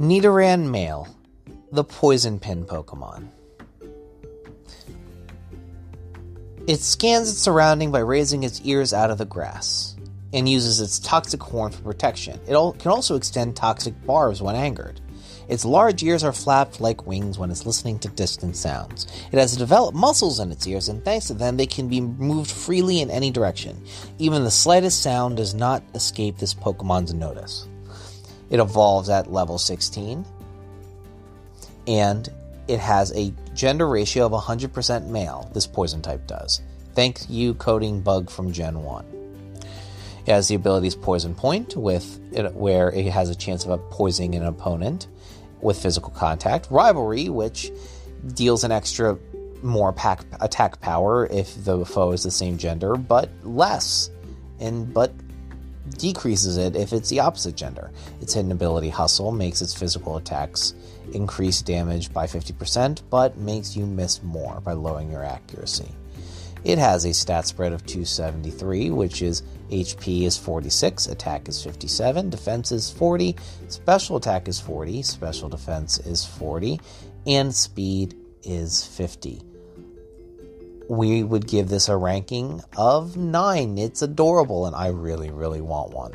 Nidoran male, the poison pin Pokemon. It scans its surrounding by raising its ears out of the grass and uses its toxic horn for protection. It can also extend toxic barbs when angered. Its large ears are flapped like wings when it's listening to distant sounds. It has developed muscles in its ears, and thanks to them, they can be moved freely in any direction. Even the slightest sound does not escape this Pokemon's notice. It evolves at level 16, and it has a gender ratio of 100% male, this poison type does. Thank you, coding bug from Gen 1. It has the abilities Poison Point, with it, where it has a chance of poisoning an opponent with physical contact. Rivalry, which deals an extra more pack, attack power if the foe is the same gender, but less, and but decreases it if it's the opposite gender. Its hidden ability Hustle makes its physical attacks increase damage by 50%, but makes you miss more by lowering your accuracy. It has a stat spread of 273, which is HP is 46, attack is 57, defense is 40, special attack is 40, special defense is 40, and speed is 50. We would give this a ranking of 9. It's adorable, and I really, really want one.